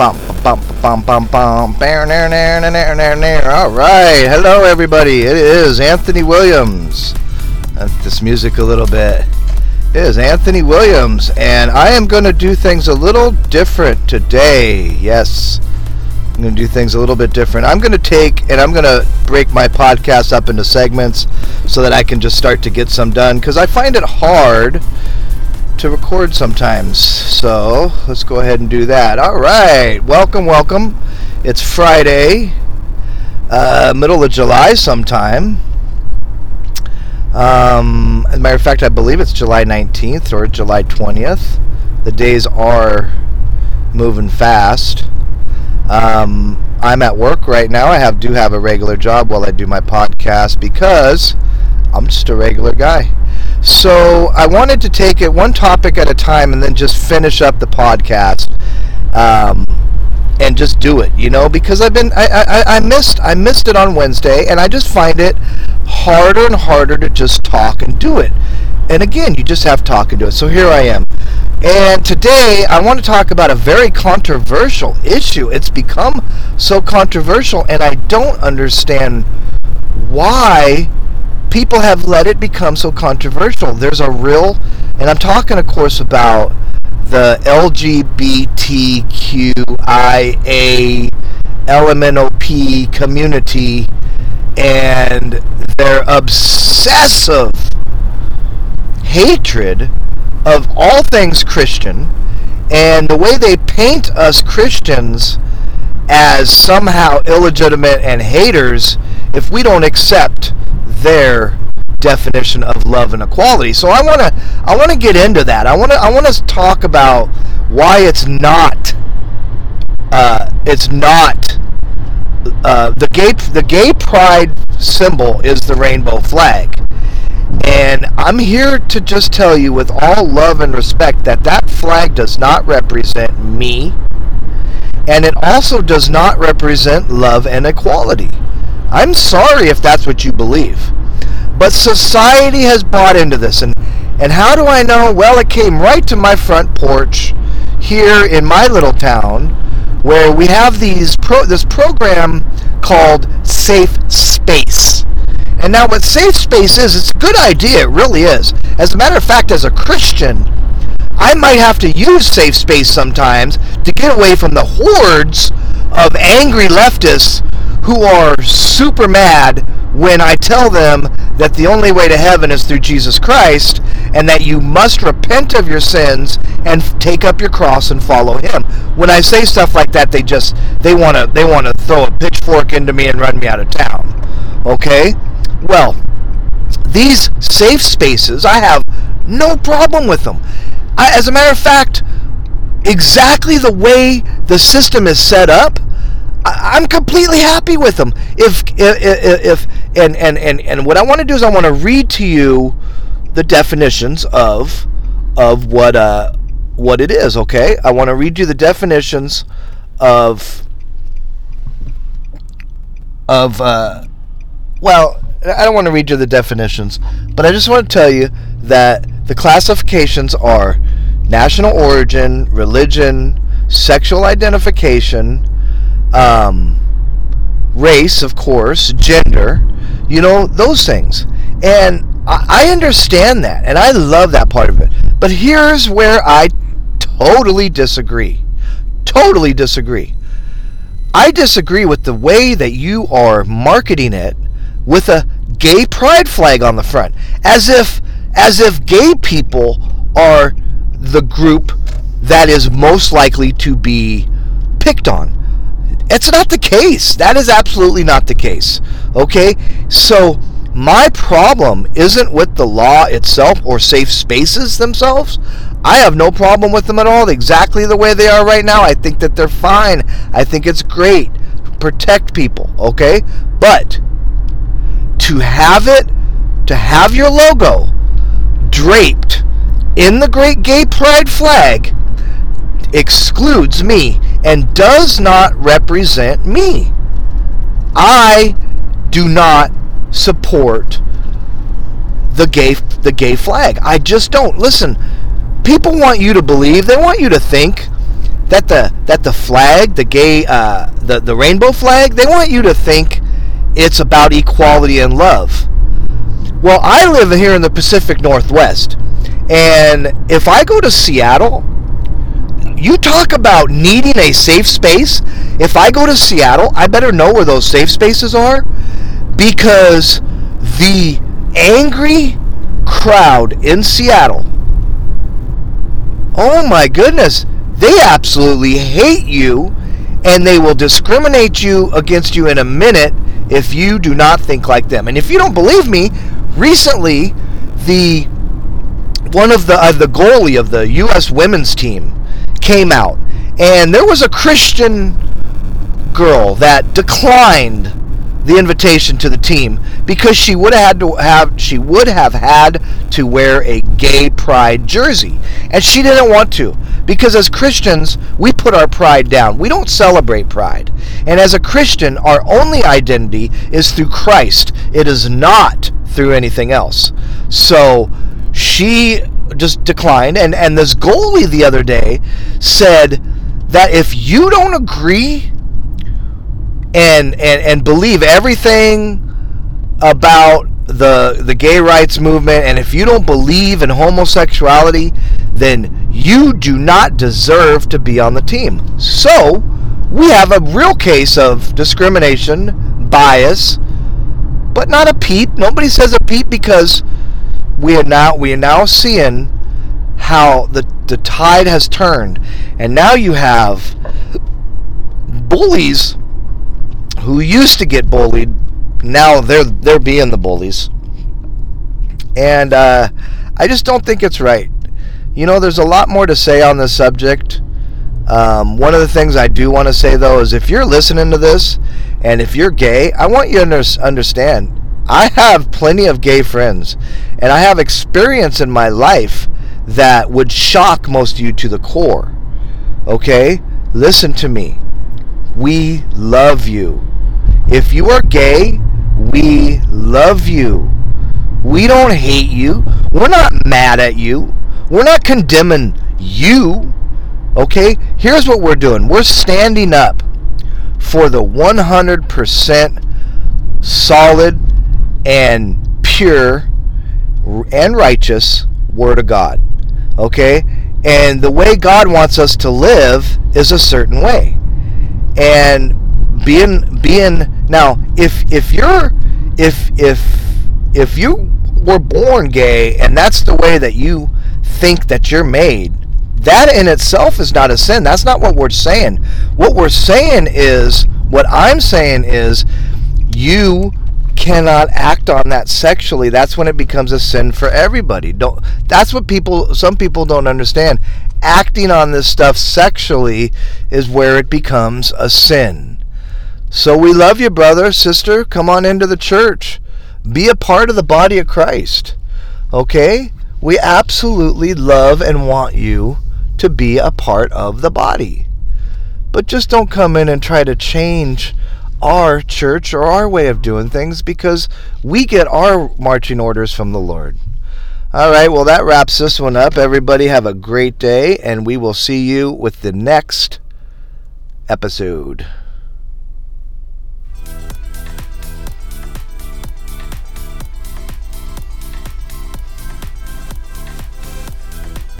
bum bum bum bum bum. All right, hello everybody. It is Anthony Williams. this music a little bit. It is Anthony Williams, and I am going to do things a little different today. Yes, I'm going to do things a little bit different. I'm going to take and I'm going to break my podcast up into segments so that I can just start to get some done because I find it hard to record sometimes. So let's go ahead and do that. All right, welcome, welcome. It's Friday, uh, middle of July sometime. Um, as a matter of fact, I believe it's July 19th or July 20th. The days are moving fast. Um, I'm at work right now. I have do have a regular job while I do my podcast because I'm just a regular guy. So I wanted to take it one topic at a time and then just finish up the podcast. Um, and just do it, you know, because I've been I, I, I missed I missed it on Wednesday and I just find it harder and harder to just talk and do it. And again, you just have to talk and do it. So here I am. And today I want to talk about a very controversial issue. It's become so controversial and I don't understand why people have let it become so controversial. There's a real, and I'm talking, of course, about the LGBTQIA LMNOP community and their obsessive hatred of all things Christian and the way they paint us Christians as somehow illegitimate and haters if we don't accept their definition of love and equality. So I want to I want to get into that. I want to I want to talk about why it's not uh, it's not uh, the gay the gay pride symbol is the rainbow flag. And I'm here to just tell you with all love and respect that that flag does not represent me and it also does not represent love and equality. I'm sorry if that's what you believe. But society has bought into this. And, and how do I know? Well, it came right to my front porch here in my little town where we have these pro, this program called Safe Space. And now what Safe Space is, it's a good idea, it really is. As a matter of fact, as a Christian, I might have to use Safe Space sometimes to get away from the hordes of angry leftists who are super mad when I tell them that the only way to heaven is through Jesus Christ and that you must repent of your sins and take up your cross and follow him. When I say stuff like that, they just they want to they want to throw a pitchfork into me and run me out of town. Okay? Well, these safe spaces, I have no problem with them. I, as a matter of fact, exactly the way the system is set up, I'm completely happy with them. If, if, if and, and, and, and what I want to do is I want to read to you the definitions of of what uh what it is. Okay, I want to read you the definitions of of uh, well, I don't want to read you the definitions, but I just want to tell you that the classifications are national origin, religion, sexual identification, um, race, of course, gender, you know, those things. And I, I understand that, and I love that part of it. But here's where I totally disagree. Totally disagree. I disagree with the way that you are marketing it with a gay pride flag on the front as if as if gay people are the group that is most likely to be picked on it's not the case. That is absolutely not the case. Okay? So, my problem isn't with the law itself or safe spaces themselves. I have no problem with them at all, exactly the way they are right now. I think that they're fine. I think it's great. Protect people, okay? But to have it, to have your logo draped in the Great Gay Pride flag excludes me and does not represent me. I do not support the gay the gay flag. I just don't. Listen, people want you to believe, they want you to think that the that the flag, the gay, uh, the the rainbow flag, they want you to think it's about equality and love. Well, I live here in the Pacific Northwest, and if I go to Seattle, you talk about needing a safe space. If I go to Seattle, I better know where those safe spaces are because the angry crowd in Seattle, oh my goodness, they absolutely hate you and they will discriminate you against you in a minute if you do not think like them. And if you don't believe me, recently the one of the uh, the goalie of the U.S. women's team came out, and there was a Christian girl that declined the invitation to the team because she would have had to have she would have had to wear a gay pride jersey. And she didn't want to because as Christians we put our pride down. We don't celebrate pride. And as a Christian our only identity is through Christ. It is not through anything else. So she just declined. And and this goalie the other day said that if you don't agree and and and believe everything about the the gay rights movement and if you don't believe in homosexuality then you do not deserve to be on the team. So we have a real case of discrimination bias but not a peep. Nobody says a peep because we are now we are now seeing how the the tide has turned and now you have bullies who used to get bullied, now they're they're being the bullies. And uh, I just don't think it's right. You know, there's a lot more to say on this subject. Um, one of the things I do want to say though is if you're listening to this and if you're gay, I want you to understand. I have plenty of gay friends, and I have experience in my life that would shock most of you to the core. Okay? Listen to me. We love you. If you are gay, we love you. We don't hate you. We're not mad at you. We're not condemning you. Okay? Here's what we're doing we're standing up for the 100% solid and pure and righteous Word of God. Okay? And the way God wants us to live is a certain way. And being being now if if you're if if if you were born gay and that's the way that you think that you're made that in itself is not a sin that's not what we're saying what we're saying is what i'm saying is you cannot act on that sexually that's when it becomes a sin for everybody don't that's what people some people don't understand acting on this stuff sexually is where it becomes a sin so we love you, brother, sister. Come on into the church. Be a part of the body of Christ. Okay? We absolutely love and want you to be a part of the body. But just don't come in and try to change our church or our way of doing things because we get our marching orders from the Lord. All right, well, that wraps this one up. Everybody have a great day, and we will see you with the next episode.